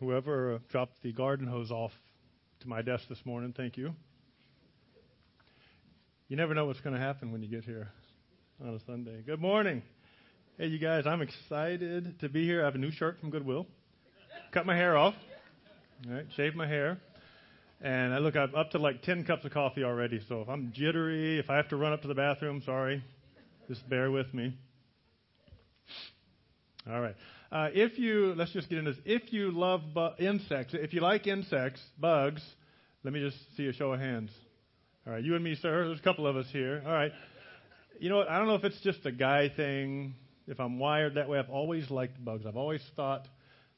Whoever dropped the garden hose off to my desk this morning, thank you. You never know what's going to happen when you get here on a Sunday. Good morning. Hey, you guys, I'm excited to be here. I have a new shirt from Goodwill. Cut my hair off. All right, shaved my hair. And I look, I'm up to like 10 cups of coffee already. So if I'm jittery, if I have to run up to the bathroom, sorry. Just bear with me. All right. Uh, if you, let's just get into this. If you love bu- insects, if you like insects, bugs, let me just see a show of hands. All right, you and me, sir. There's a couple of us here. All right. You know what? I don't know if it's just a guy thing, if I'm wired that way. I've always liked bugs. I've always thought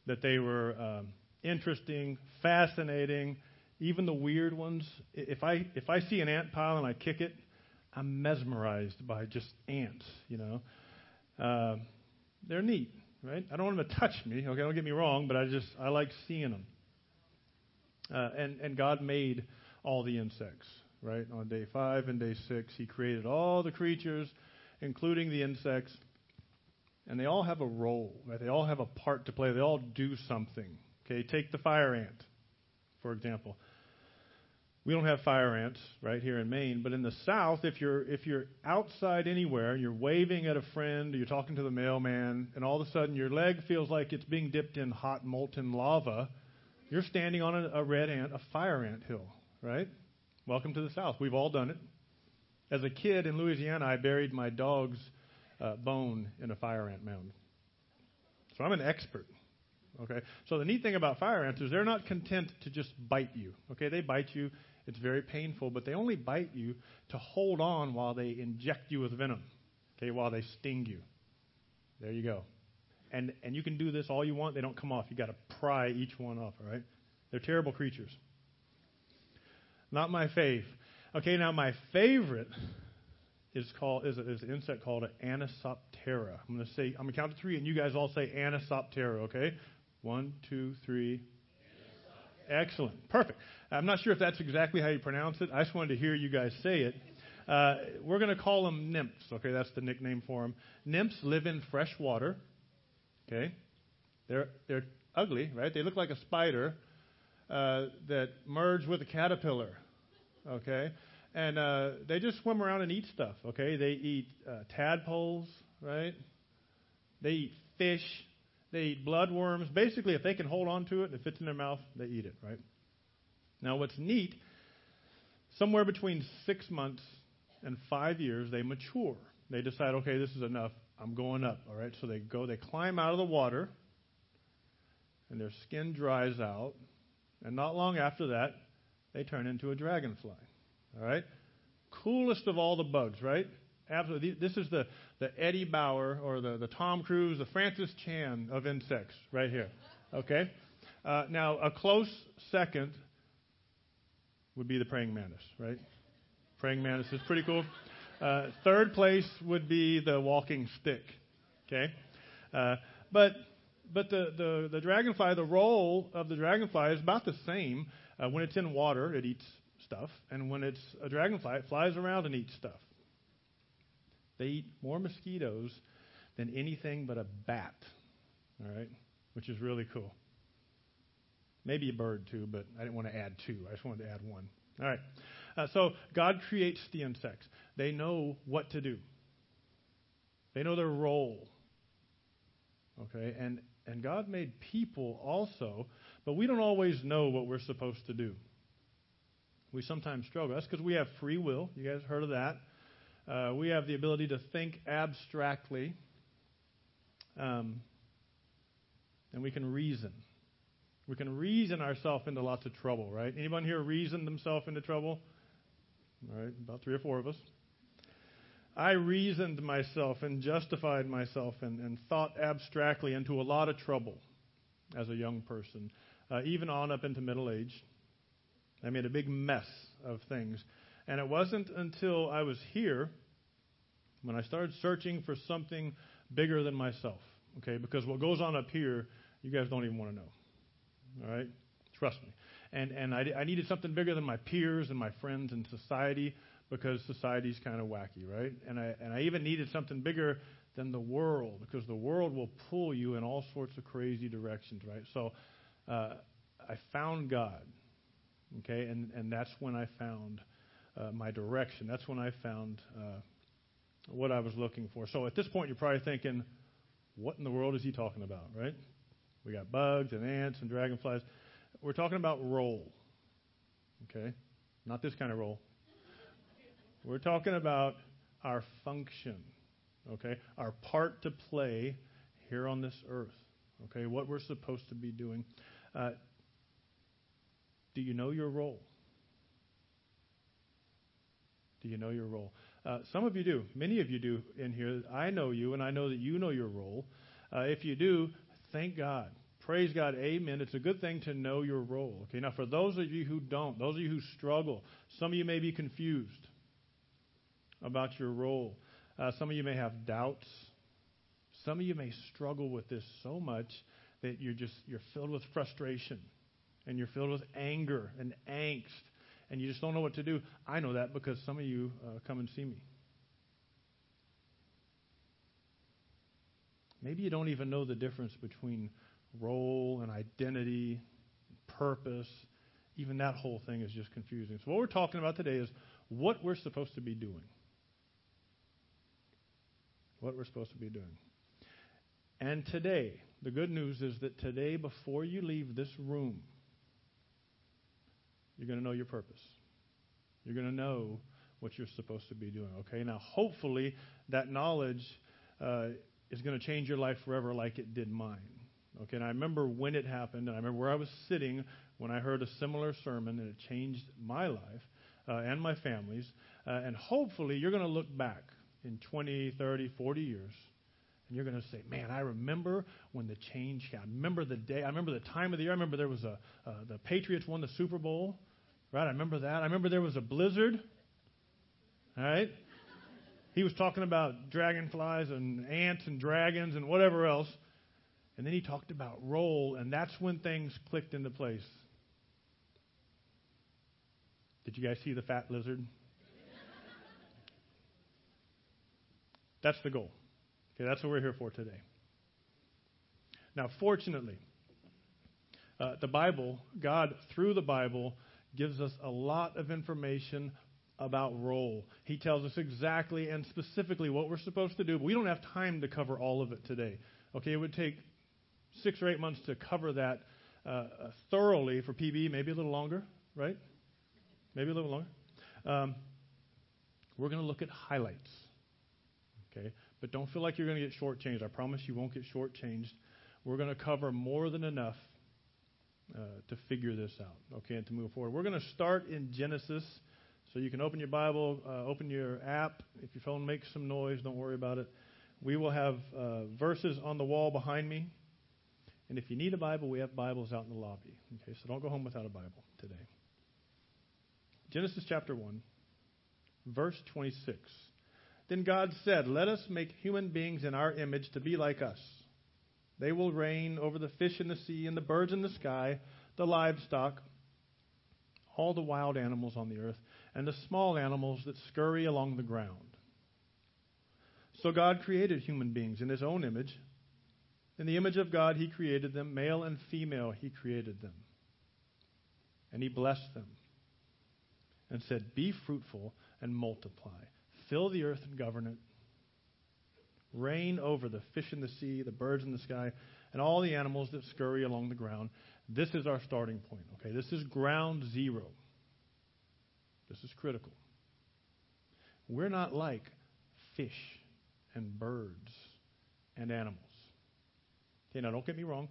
that they were um, interesting, fascinating, even the weird ones. If I if I see an ant pile and I kick it, I'm mesmerized by just ants. You know, uh, they're neat right? I don't want them to touch me. Okay, don't get me wrong, but I just I like seeing them. Uh, and and God made all the insects, right? On day five and day six, He created all the creatures, including the insects, and they all have a role, right? They all have a part to play. They all do something. Okay, take the fire ant, for example we don't have fire ants right here in Maine, but in the South, if you're if you're outside anywhere, you're waving at a friend, you're talking to the mailman, and all of a sudden your leg feels like it's being dipped in hot molten lava, you're standing on a, a red ant, a fire ant hill, right? Welcome to the South. We've all done it. As a kid in Louisiana, I buried my dog's uh, bone in a fire ant mound. So I'm an expert. Okay. So the neat thing about fire ants is they're not content to just bite you. Okay. They bite you it's very painful, but they only bite you to hold on while they inject you with venom, okay, while they sting you. There you go. And, and you can do this all you want. They don't come off. You've got to pry each one off, all right? They're terrible creatures. Not my fave. Okay, now my favorite is called is, is an insect called an Anisoptera. I'm going to say I'm going to count to three, and you guys all say Anisoptera. Okay, one, two, three. Excellent, perfect. I'm not sure if that's exactly how you pronounce it. I just wanted to hear you guys say it. Uh, we're going to call them nymphs. Okay, that's the nickname for them. Nymphs live in fresh water. Okay, they're they're ugly, right? They look like a spider uh, that merged with a caterpillar. Okay, and uh, they just swim around and eat stuff. Okay, they eat uh, tadpoles, right? They eat fish. They eat bloodworms. Basically, if they can hold on to it and it fits in their mouth, they eat it, right? Now, what's neat, somewhere between six months and five years, they mature. They decide, okay, this is enough. I'm going up. All right, so they go, they climb out of the water, and their skin dries out. And not long after that, they turn into a dragonfly. All right? Coolest of all the bugs, right? Absolutely. This is the, the Eddie Bauer or the, the Tom Cruise, the Francis Chan of insects right here. Okay? Uh, now, a close second would be the praying mantis, right? Praying mantis is pretty cool. Uh, third place would be the walking stick. Okay, uh, but but the, the the dragonfly, the role of the dragonfly is about the same. Uh, when it's in water, it eats stuff, and when it's a dragonfly, it flies around and eats stuff. They eat more mosquitoes than anything but a bat. All right, which is really cool. Maybe a bird too, but I didn't want to add two. I just wanted to add one. All right. Uh, so God creates the insects. They know what to do. They know their role. Okay, and and God made people also, but we don't always know what we're supposed to do. We sometimes struggle. That's because we have free will. You guys heard of that? Uh, we have the ability to think abstractly, um, and we can reason. We can reason ourselves into lots of trouble, right? Anyone here reasoned themselves into trouble? All right, about three or four of us. I reasoned myself and justified myself and, and thought abstractly into a lot of trouble as a young person, uh, even on up into middle age. I made a big mess of things. And it wasn't until I was here when I started searching for something bigger than myself. Okay, because what goes on up here, you guys don't even want to know. All right? Trust me. And, and I, I needed something bigger than my peers and my friends and society because society's kind of wacky, right? And I, and I even needed something bigger than the world because the world will pull you in all sorts of crazy directions, right? So uh, I found God. Okay, and, and that's when I found uh, my direction. That's when I found uh, what I was looking for. So at this point, you're probably thinking, what in the world is he talking about, right? We got bugs and ants and dragonflies. We're talking about role. Okay? Not this kind of role. We're talking about our function. Okay? Our part to play here on this earth. Okay? What we're supposed to be doing. Uh, do you know your role? Do you know your role? Uh, some of you do. Many of you do in here. I know you, and I know that you know your role. Uh, if you do, thank God. Praise God. Amen. It's a good thing to know your role. Okay. Now, for those of you who don't, those of you who struggle, some of you may be confused about your role. Uh, some of you may have doubts. Some of you may struggle with this so much that you're just you're filled with frustration and you're filled with anger and angst and you just don't know what to do. I know that because some of you uh, come and see me. Maybe you don't even know the difference between role and identity, purpose. Even that whole thing is just confusing. So, what we're talking about today is what we're supposed to be doing. What we're supposed to be doing. And today, the good news is that today, before you leave this room, you're going to know your purpose. You're going to know what you're supposed to be doing. Okay? Now, hopefully, that knowledge uh, is going to change your life forever like it did mine. Okay? And I remember when it happened, and I remember where I was sitting when I heard a similar sermon, and it changed my life uh, and my family's. Uh, and hopefully, you're going to look back in 20, 30, 40 years and you're going to say, man, I remember when the change came. I remember the day. I remember the time of the year. I remember there was a, uh, the Patriots won the Super Bowl. Right? I remember that. I remember there was a blizzard. All right? He was talking about dragonflies and ants and dragons and whatever else. And then he talked about role, and that's when things clicked into place. Did you guys see the fat lizard? That's the goal. Okay, that's what we're here for today. Now, fortunately, uh, the Bible, God, through the Bible, gives us a lot of information about role. He tells us exactly and specifically what we're supposed to do, but we don't have time to cover all of it today. Okay, it would take six or eight months to cover that uh, thoroughly for PB, maybe a little longer, right? Maybe a little longer. Um, we're going to look at highlights. Okay, but don't feel like you're going to get shortchanged. I promise you won't get shortchanged. We're going to cover more than enough uh, to figure this out, okay, and to move forward. We're going to start in Genesis. So you can open your Bible, uh, open your app. If your phone makes some noise, don't worry about it. We will have uh, verses on the wall behind me. And if you need a Bible, we have Bibles out in the lobby. Okay, so don't go home without a Bible today. Genesis chapter 1, verse 26. Then God said, Let us make human beings in our image to be like us. They will reign over the fish in the sea and the birds in the sky, the livestock, all the wild animals on the earth, and the small animals that scurry along the ground. So God created human beings in his own image. In the image of God, he created them. Male and female, he created them. And he blessed them and said, Be fruitful and multiply Fill the earth and govern it. Reign over the fish in the sea, the birds in the sky, and all the animals that scurry along the ground. This is our starting point. Okay, this is ground zero. This is critical. We're not like fish and birds and animals. Okay, now don't get me wrong.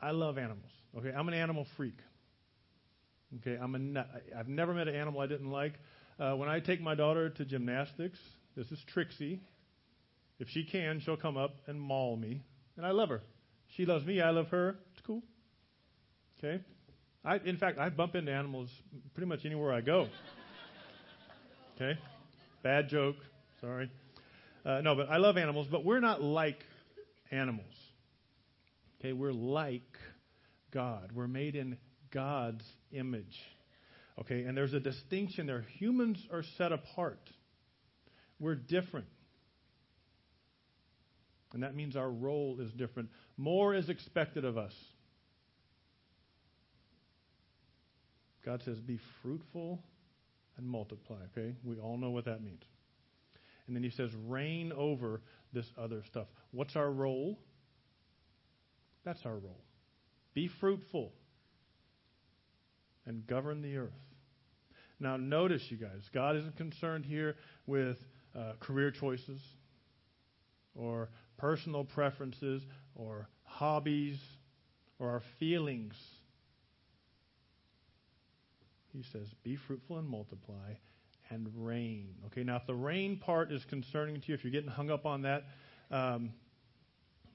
I love animals. Okay, I'm an animal freak. Okay, I'm a. I've never met an animal I didn't like. Uh, when I take my daughter to gymnastics, this is Trixie. If she can, she'll come up and maul me. And I love her. She loves me. I love her. It's cool. Okay? I, in fact, I bump into animals pretty much anywhere I go. Okay? Bad joke. Sorry. Uh, no, but I love animals, but we're not like animals. Okay? We're like God. We're made in God's image. Okay, and there's a distinction there. Humans are set apart. We're different. And that means our role is different. More is expected of us. God says, be fruitful and multiply. Okay? We all know what that means. And then he says, reign over this other stuff. What's our role? That's our role. Be fruitful and govern the earth. Now, notice, you guys, God isn't concerned here with uh, career choices or personal preferences or hobbies or our feelings. He says, Be fruitful and multiply and reign. Okay, now if the reign part is concerning to you, if you're getting hung up on that, um,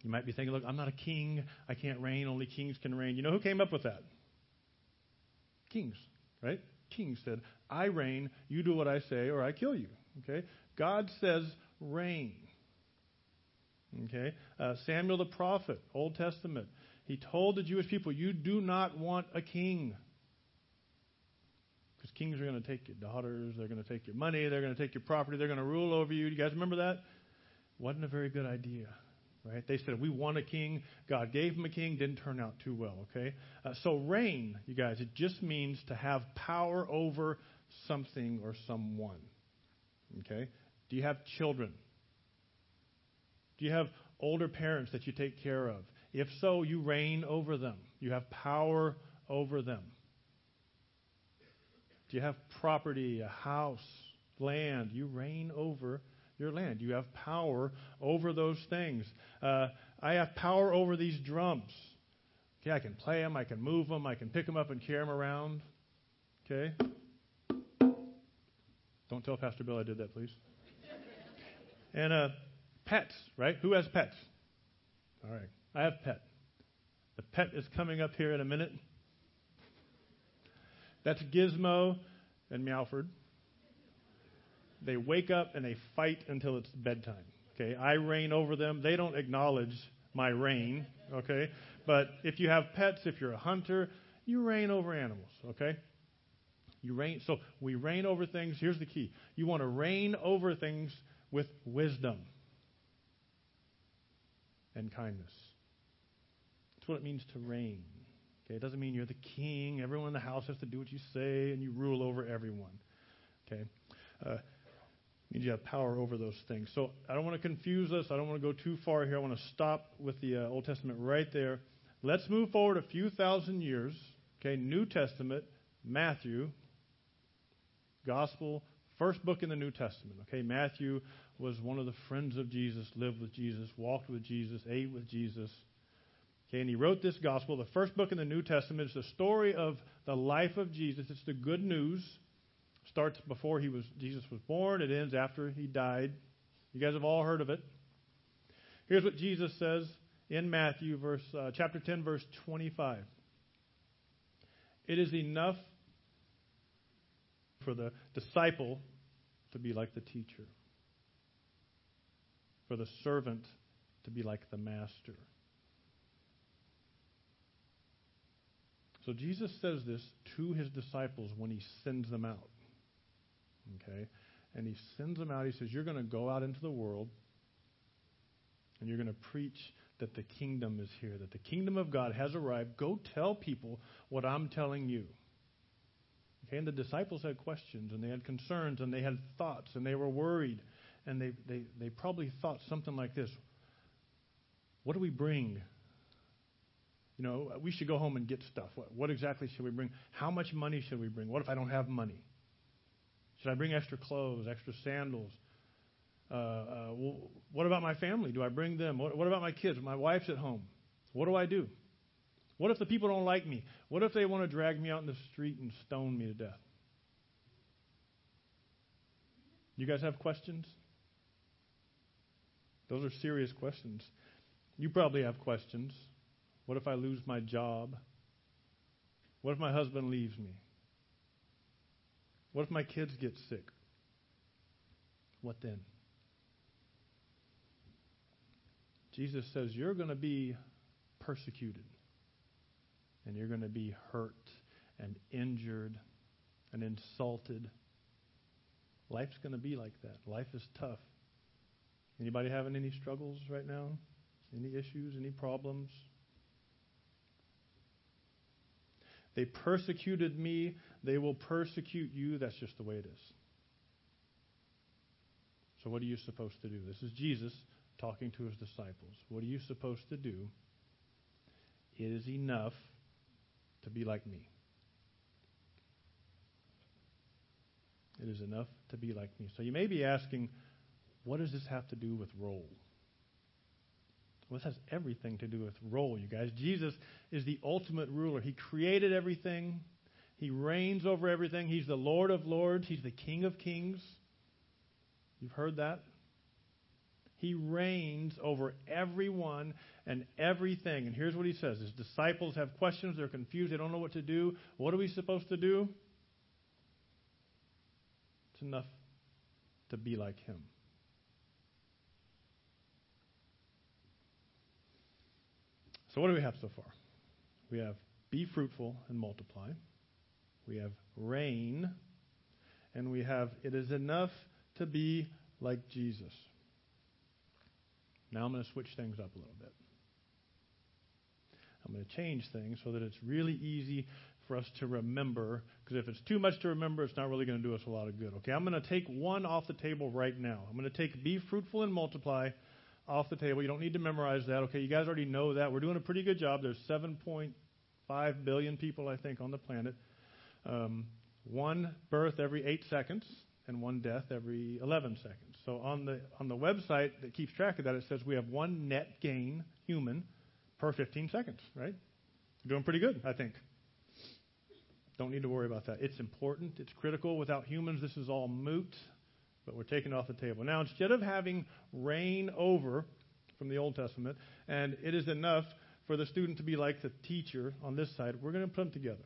you might be thinking, look, I'm not a king. I can't reign. Only kings can reign. You know who came up with that? Kings, right? Kings said, I reign. You do what I say, or I kill you. Okay? God says, reign. Okay? Uh, Samuel the prophet, Old Testament, he told the Jewish people, You do not want a king. Because kings are going to take your daughters, they're going to take your money, they're going to take your property, they're going to rule over you. You guys remember that? Wasn't a very good idea. Right? They said, We want a king. God gave them a king. Didn't turn out too well. Okay? Uh, so, reign, you guys, it just means to have power over something or someone. Okay? Do you have children? Do you have older parents that you take care of? If so, you reign over them. You have power over them. Do you have property, a house, land? You reign over your land. You have power over those things. Uh, I have power over these drums. Okay, I can play them, I can move them, I can pick them up and carry them around. Okay? Don't tell Pastor Bill I did that, please. and uh, pets, right? Who has pets? All right. I have pet. The pet is coming up here in a minute. That's Gizmo and Meowford. They wake up and they fight until it's bedtime. Okay, I reign over them. They don't acknowledge my reign. Okay, but if you have pets, if you're a hunter, you reign over animals. Okay, you reign. So we reign over things. Here's the key: you want to reign over things with wisdom and kindness. That's what it means to reign. Okay, it doesn't mean you're the king. Everyone in the house has to do what you say, and you rule over everyone. Okay, uh, means you have power over those things. So I don't want to confuse us. I don't want to go too far here. I want to stop with the uh, Old Testament right there. Let's move forward a few thousand years. Okay, New Testament, Matthew, Gospel, first book in the New Testament. Okay, Matthew was one of the friends of Jesus, lived with Jesus, walked with Jesus, ate with Jesus. Okay, and he wrote this gospel. The first book in the New Testament is the story of the life of Jesus. It's the good news. Starts before he was Jesus was born. It ends after he died. You guys have all heard of it. Here's what Jesus says in Matthew, verse uh, chapter 10, verse 25. It is enough for the disciple to be like the teacher, for the servant to be like the master. So Jesus says this to his disciples when he sends them out. Okay? And he sends them out. He says, You're going to go out into the world and you're going to preach that the kingdom is here, that the kingdom of God has arrived. Go tell people what I'm telling you. Okay, and the disciples had questions and they had concerns and they had thoughts and they were worried. And they, they, they probably thought something like this What do we bring? You know, we should go home and get stuff. What, what exactly should we bring? How much money should we bring? What if I don't have money? Should I bring extra clothes, extra sandals? Uh, uh, well, what about my family? Do I bring them? What, what about my kids? My wife's at home. What do I do? What if the people don't like me? What if they want to drag me out in the street and stone me to death? You guys have questions? Those are serious questions. You probably have questions. What if I lose my job? What if my husband leaves me? What if my kids get sick? What then? Jesus says, You're going to be persecuted, and you're going to be hurt and injured and insulted. Life's going to be like that. Life is tough. Anybody having any struggles right now? Any issues? Any problems? They persecuted me. They will persecute you. That's just the way it is. So, what are you supposed to do? This is Jesus talking to his disciples. What are you supposed to do? It is enough to be like me. It is enough to be like me. So you may be asking, what does this have to do with role? Well, this has everything to do with role, you guys. Jesus is the ultimate ruler. He created everything, He reigns over everything. He's the Lord of lords, He's the King of kings. You've heard that? He reigns over everyone and everything. And here's what he says His disciples have questions, they're confused, they don't know what to do. What are we supposed to do? It's enough to be like him. So, what do we have so far? We have be fruitful and multiply. We have reign. And we have it is enough to be like Jesus. Now I'm going to switch things up a little bit. I'm going to change things so that it's really easy for us to remember, because if it's too much to remember, it's not really going to do us a lot of good. Okay, I'm going to take one off the table right now. I'm going to take be fruitful and multiply off the table. You don't need to memorize that. Okay, you guys already know that. We're doing a pretty good job. There's 7.5 billion people, I think, on the planet. Um, one birth every eight seconds and one death every 11 seconds. So on the on the website that keeps track of that, it says we have one net gain human per 15 seconds. Right? Doing pretty good, I think. Don't need to worry about that. It's important. It's critical. Without humans, this is all moot. But we're taking it off the table. Now, instead of having reign over from the Old Testament, and it is enough for the student to be like the teacher on this side, we're going to put them together.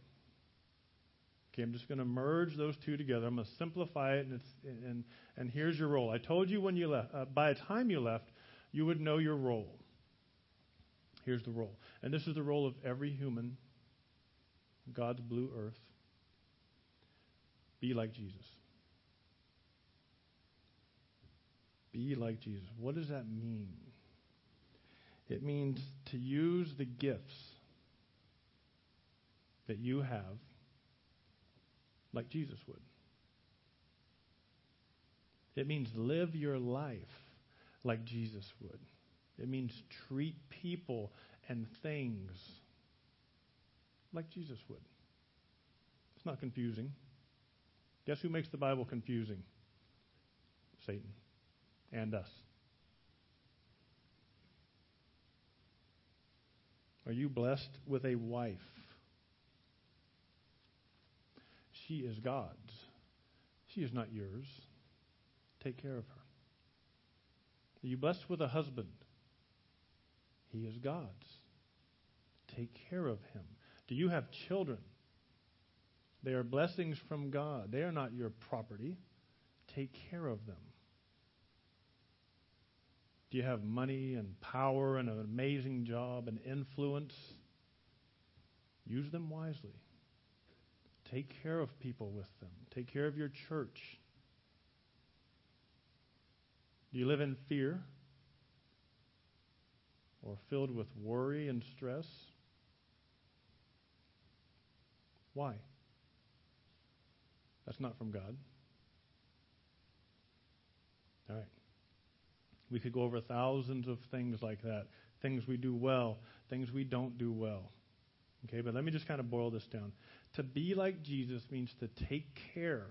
Okay, I'm just going to merge those two together. I'm going to simplify it, and, and, and here's your role. I told you when you left, uh, by the time you left, you would know your role. Here's the role. And this is the role of every human God's blue earth. Be like Jesus. Be like Jesus. What does that mean? It means to use the gifts that you have like Jesus would. It means live your life like Jesus would. It means treat people and things like Jesus would. It's not confusing. Guess who makes the Bible confusing? Satan and us. Are you blessed with a wife? She is God's. She is not yours. Take care of her. Are you blessed with a husband? He is God's. Take care of him. Do you have children? They are blessings from God. They are not your property. Take care of them. Do you have money and power and an amazing job and influence? Use them wisely. Take care of people with them. Take care of your church. Do you live in fear or filled with worry and stress? Why? That's not from God. All right. We could go over thousands of things like that. Things we do well, things we don't do well. Okay, but let me just kind of boil this down. To be like Jesus means to take care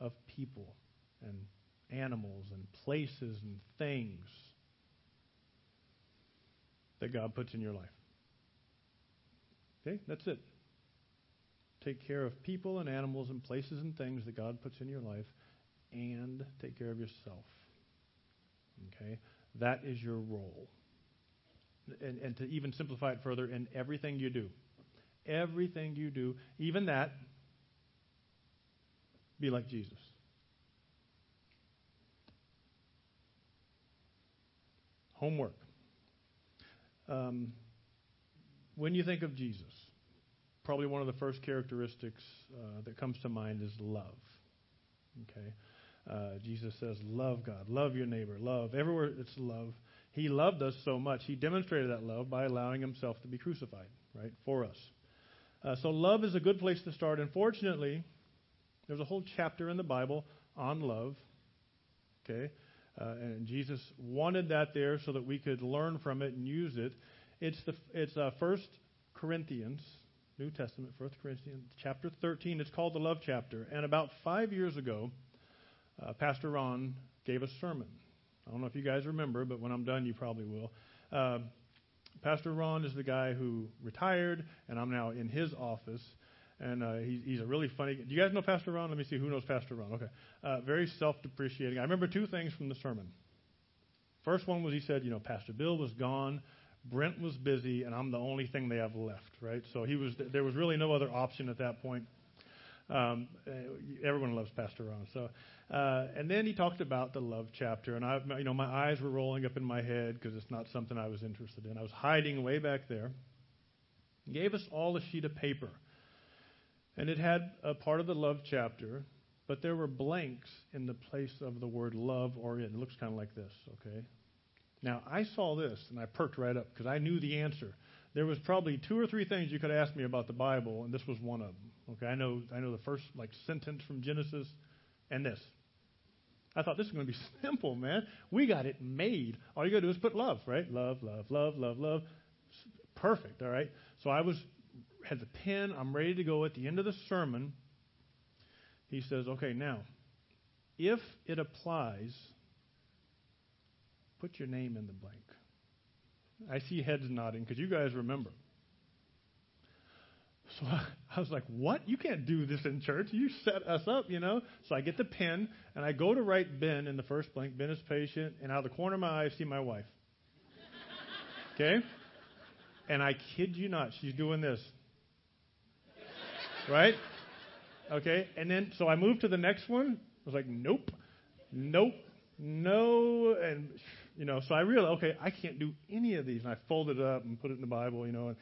of people and animals and places and things that God puts in your life. Okay, that's it. Take care of people and animals and places and things that God puts in your life and take care of yourself. Okay? That is your role. And, and to even simplify it further, in everything you do, everything you do, even that, be like Jesus. Homework. Um, when you think of Jesus, probably one of the first characteristics uh, that comes to mind is love. Okay? Uh, Jesus says, Love God, love your neighbor, love. Everywhere it's love. He loved us so much, He demonstrated that love by allowing Himself to be crucified, right, for us. Uh, so love is a good place to start. Unfortunately, there's a whole chapter in the Bible on love. Okay, uh, and Jesus wanted that there so that we could learn from it and use it. It's the it's uh, First Corinthians, New Testament, First Corinthians, chapter 13. It's called the love chapter. And about five years ago, uh, Pastor Ron gave a sermon. I don't know if you guys remember, but when I'm done, you probably will. Uh, Pastor Ron is the guy who retired, and I'm now in his office. And uh, he's, he's a really funny. Guy. Do you guys know Pastor Ron? Let me see who knows Pastor Ron. Okay, uh, very self-depreciating. I remember two things from the sermon. First one was he said, you know, Pastor Bill was gone, Brent was busy, and I'm the only thing they have left, right? So he was. There was really no other option at that point. Um, uh, everyone loves Pastor Ron. So, uh, and then he talked about the love chapter, and I, you know, my eyes were rolling up in my head because it's not something I was interested in. I was hiding way back there. He gave us all a sheet of paper, and it had a part of the love chapter, but there were blanks in the place of the word love or in. It looks kind of like this, okay? Now I saw this and I perked right up because I knew the answer. There was probably two or three things you could ask me about the Bible, and this was one of them. Okay, I know I know the first like sentence from Genesis and this. I thought this is going to be simple, man. We got it made. All you got to do is put love, right? Love, love, love, love, love. Perfect, all right? So I was had the pen, I'm ready to go at the end of the sermon. He says, "Okay, now if it applies, put your name in the blank." I see heads nodding because you guys remember. So I was like, what? You can't do this in church. You set us up, you know? So I get the pen and I go to write Ben in the first blank. Ben is patient. And out of the corner of my eye, I see my wife. Okay? And I kid you not, she's doing this. Right? Okay? And then, so I moved to the next one. I was like, nope, nope, no. And, you know, so I realized, okay, I can't do any of these. And I folded it up and put it in the Bible, you know. And,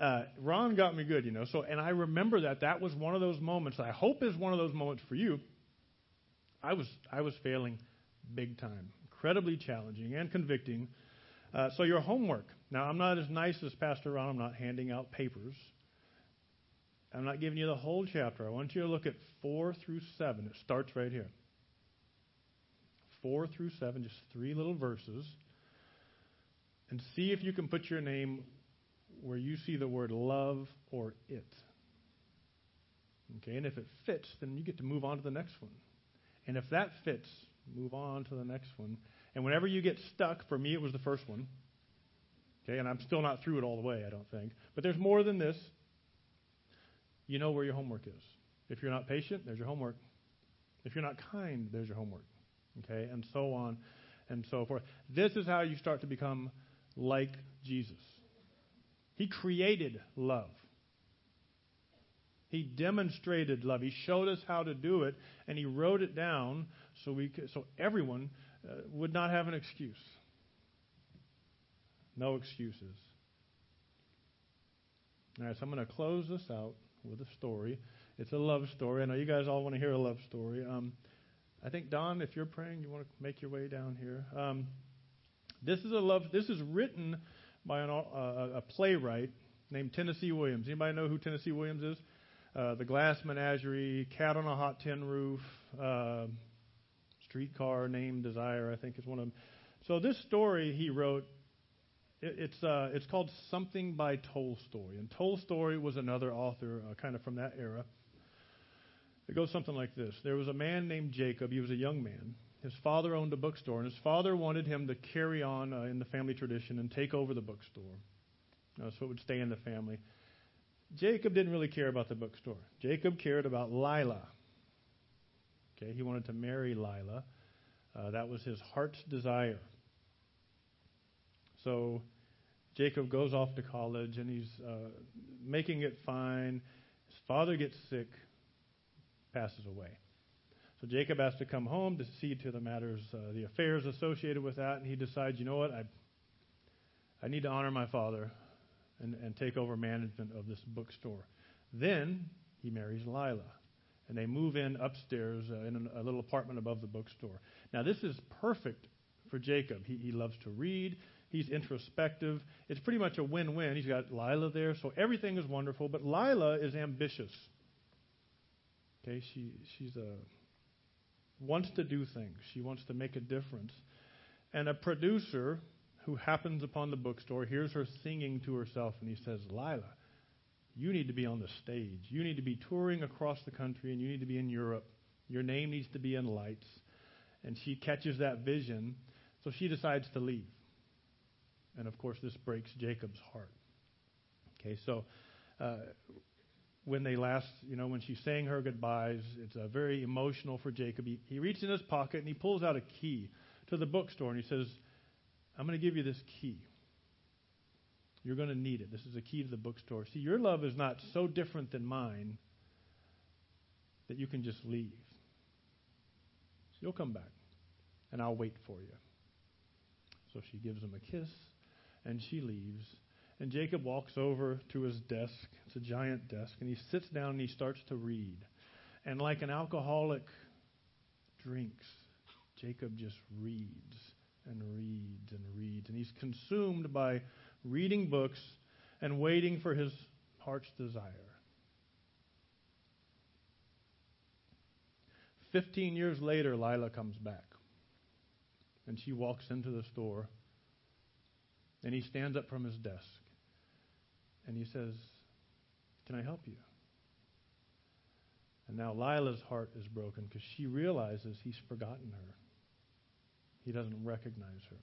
uh, Ron got me good, you know. So, and I remember that that was one of those moments. I hope is one of those moments for you. I was I was failing big time, incredibly challenging and convicting. Uh, so your homework. Now I'm not as nice as Pastor Ron. I'm not handing out papers. I'm not giving you the whole chapter. I want you to look at four through seven. It starts right here. Four through seven, just three little verses, and see if you can put your name where you see the word love or it. Okay, and if it fits, then you get to move on to the next one. And if that fits, move on to the next one. And whenever you get stuck, for me it was the first one. Okay, and I'm still not through it all the way, I don't think. But there's more than this. You know where your homework is. If you're not patient, there's your homework. If you're not kind, there's your homework. Okay, and so on and so forth. This is how you start to become like Jesus. He created love. He demonstrated love. He showed us how to do it, and he wrote it down so we could, so everyone uh, would not have an excuse. No excuses. All right, so I'm going to close this out with a story. It's a love story. I know you guys all want to hear a love story. Um, I think Don, if you're praying, you want to make your way down here. Um, this is a love. This is written by an, uh, a playwright named Tennessee Williams. Anybody know who Tennessee Williams is? Uh, the Glass Menagerie, Cat on a Hot Tin Roof, uh, Streetcar Named Desire, I think is one of them. So this story he wrote, it, it's uh, it's called Something by Tolstoy, and Tolstoy was another author, uh, kind of from that era. It goes something like this: There was a man named Jacob. He was a young man. His father owned a bookstore, and his father wanted him to carry on uh, in the family tradition and take over the bookstore. Uh, so it would stay in the family. Jacob didn't really care about the bookstore. Jacob cared about Lila. Okay, he wanted to marry Lila. Uh, that was his heart's desire. So Jacob goes off to college and he's uh, making it fine. His father gets sick, passes away. So Jacob has to come home to see to the matters, uh, the affairs associated with that, and he decides, you know what, I, I need to honor my father and, and take over management of this bookstore. Then he marries Lila, and they move in upstairs uh, in a little apartment above the bookstore. Now this is perfect for Jacob. He, he loves to read. He's introspective. It's pretty much a win-win. He's got Lila there, so everything is wonderful. But Lila is ambitious. Okay, she she's a wants to do things. She wants to make a difference. And a producer who happens upon the bookstore hears her singing to herself, and he says, "Lila, you need to be on the stage. You need to be touring across the country, and you need to be in Europe. Your name needs to be in lights." And she catches that vision, so she decides to leave. And of course, this breaks Jacob's heart. Okay, so uh, when they last, you know, when she's saying her goodbyes, it's uh, very emotional for Jacob. He, he reaches in his pocket and he pulls out a key to the bookstore and he says, I'm going to give you this key. You're going to need it. This is a key to the bookstore. See, your love is not so different than mine that you can just leave. You'll come back, and I'll wait for you. So she gives him a kiss, and she leaves. And Jacob walks over to his desk. It's a giant desk. And he sits down and he starts to read. And like an alcoholic drinks, Jacob just reads and reads and reads. And he's consumed by reading books and waiting for his heart's desire. Fifteen years later, Lila comes back. And she walks into the store. And he stands up from his desk. And he says, Can I help you? And now Lila's heart is broken because she realizes he's forgotten her. He doesn't recognize her.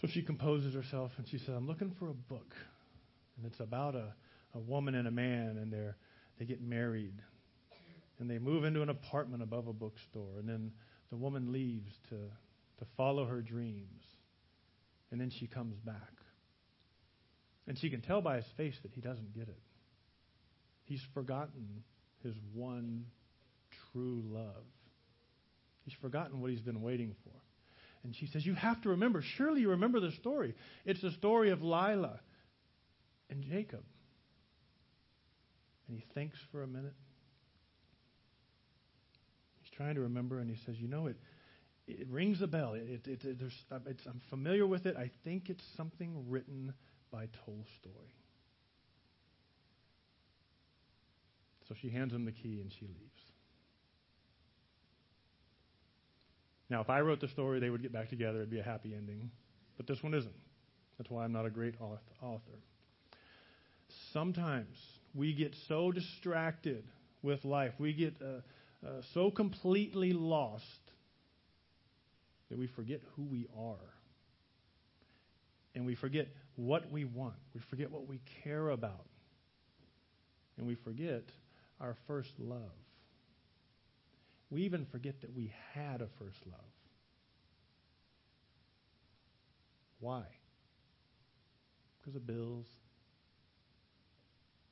So she composes herself and she says, I'm looking for a book. And it's about a, a woman and a man, and they're, they get married. And they move into an apartment above a bookstore. And then the woman leaves to, to follow her dreams. And then she comes back. And she can tell by his face that he doesn't get it. He's forgotten his one true love. He's forgotten what he's been waiting for. And she says, You have to remember. Surely you remember the story. It's the story of Lila and Jacob. And he thinks for a minute. He's trying to remember, and he says, You know, it, it rings a bell. It, it, it, I'm familiar with it. I think it's something written by Tolstoy. So she hands him the key and she leaves. Now, if I wrote the story, they would get back together. It'd be a happy ending. But this one isn't. That's why I'm not a great author. Sometimes we get so distracted with life, we get uh, uh, so completely lost that we forget who we are. And we forget what we want. We forget what we care about. And we forget our first love. We even forget that we had a first love. Why? Because of bills,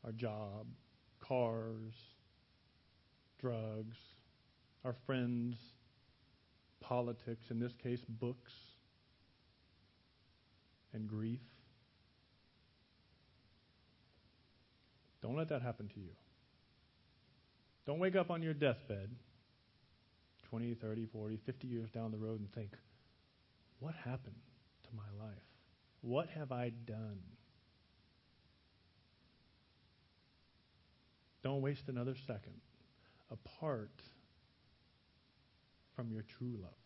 our job, cars, drugs, our friends, politics, in this case, books, and grief. Don't let that happen to you. Don't wake up on your deathbed 20, 30, 40, 50 years down the road and think, what happened to my life? What have I done? Don't waste another second apart from your true love.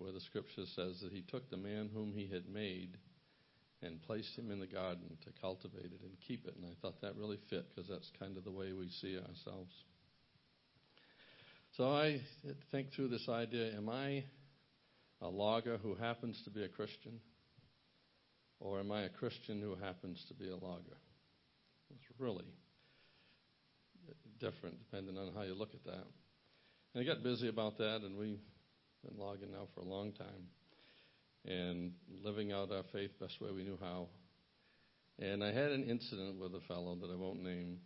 where the scripture says that he took the man whom he had made and placed him in the garden to cultivate it and keep it. And I thought that really fit because that's kind of the way we see ourselves. So I think through this idea am I a logger who happens to be a Christian? Or am I a Christian who happens to be a logger? It's really different depending on how you look at that. And I got busy about that, and we've been logging now for a long time and living out our faith best way we knew how. And I had an incident with a fellow that I won't name.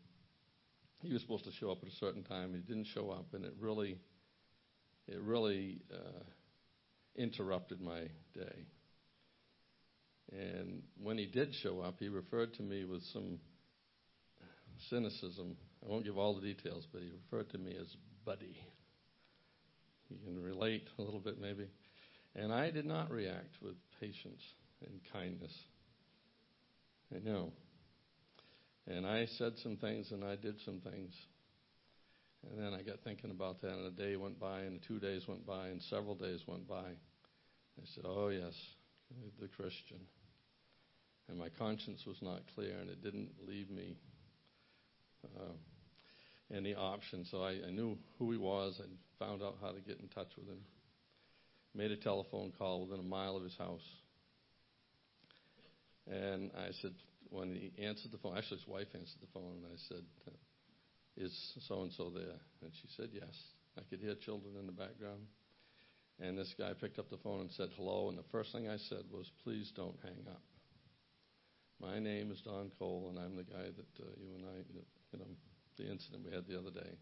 He was supposed to show up at a certain time. He didn't show up, and it really, it really uh, interrupted my day. And when he did show up, he referred to me with some cynicism. I won't give all the details, but he referred to me as Buddy. You can relate a little bit, maybe. And I did not react with patience and kindness. I know. And I said some things and I did some things. And then I got thinking about that, and a day went by, and two days went by, and several days went by. I said, Oh, yes, the Christian. And my conscience was not clear, and it didn't leave me uh, any option. So I, I knew who he was. I found out how to get in touch with him. Made a telephone call within a mile of his house. And I said, when he answered the phone, actually his wife answered the phone, and I said, Is so and so there? And she said, Yes. I could hear children in the background. And this guy picked up the phone and said hello, and the first thing I said was, Please don't hang up. My name is Don Cole, and I'm the guy that uh, you and I, you know, the incident we had the other day.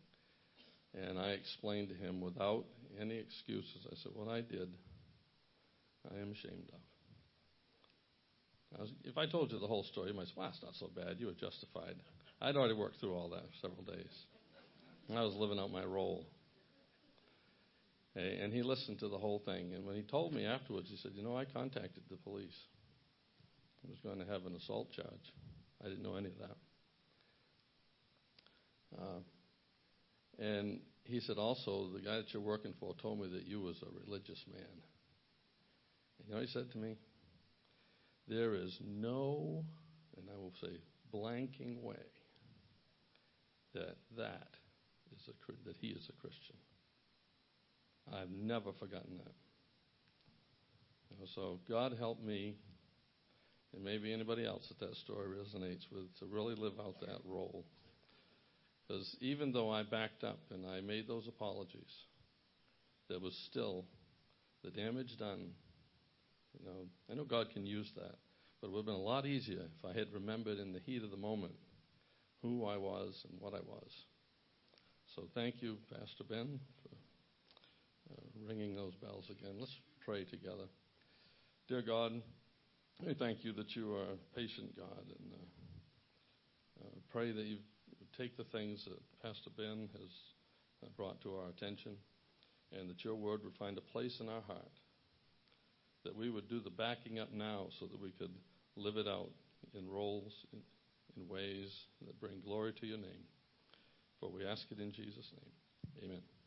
And I explained to him without any excuses. I said, What I did, I am ashamed of. I was, if I told you the whole story, you might say, Well, it's not so bad. You were justified. I'd already worked through all that for several days. I was living out my role. And he listened to the whole thing. And when he told me afterwards, he said, You know, I contacted the police. I was going to have an assault charge. I didn't know any of that. Uh, and he said also, the guy that you're working for told me that you was a religious man. And you know he said to me? There is no, and I will say, blanking way that that is a, that he is a Christian. I've never forgotten that. So God help me, and maybe anybody else that that story resonates with, to really live out that role. Because even though I backed up and I made those apologies, there was still the damage done. You know, I know God can use that, but it would have been a lot easier if I had remembered in the heat of the moment who I was and what I was. So thank you, Pastor Ben, for uh, ringing those bells again. Let's pray together. Dear God, we thank you that you are a patient God and uh, uh, pray that you've take the things that Pastor Ben has uh, brought to our attention and that your word would find a place in our heart. That we would do the backing up now so that we could live it out in roles, in, in ways that bring glory to your name. For we ask it in Jesus' name. Amen.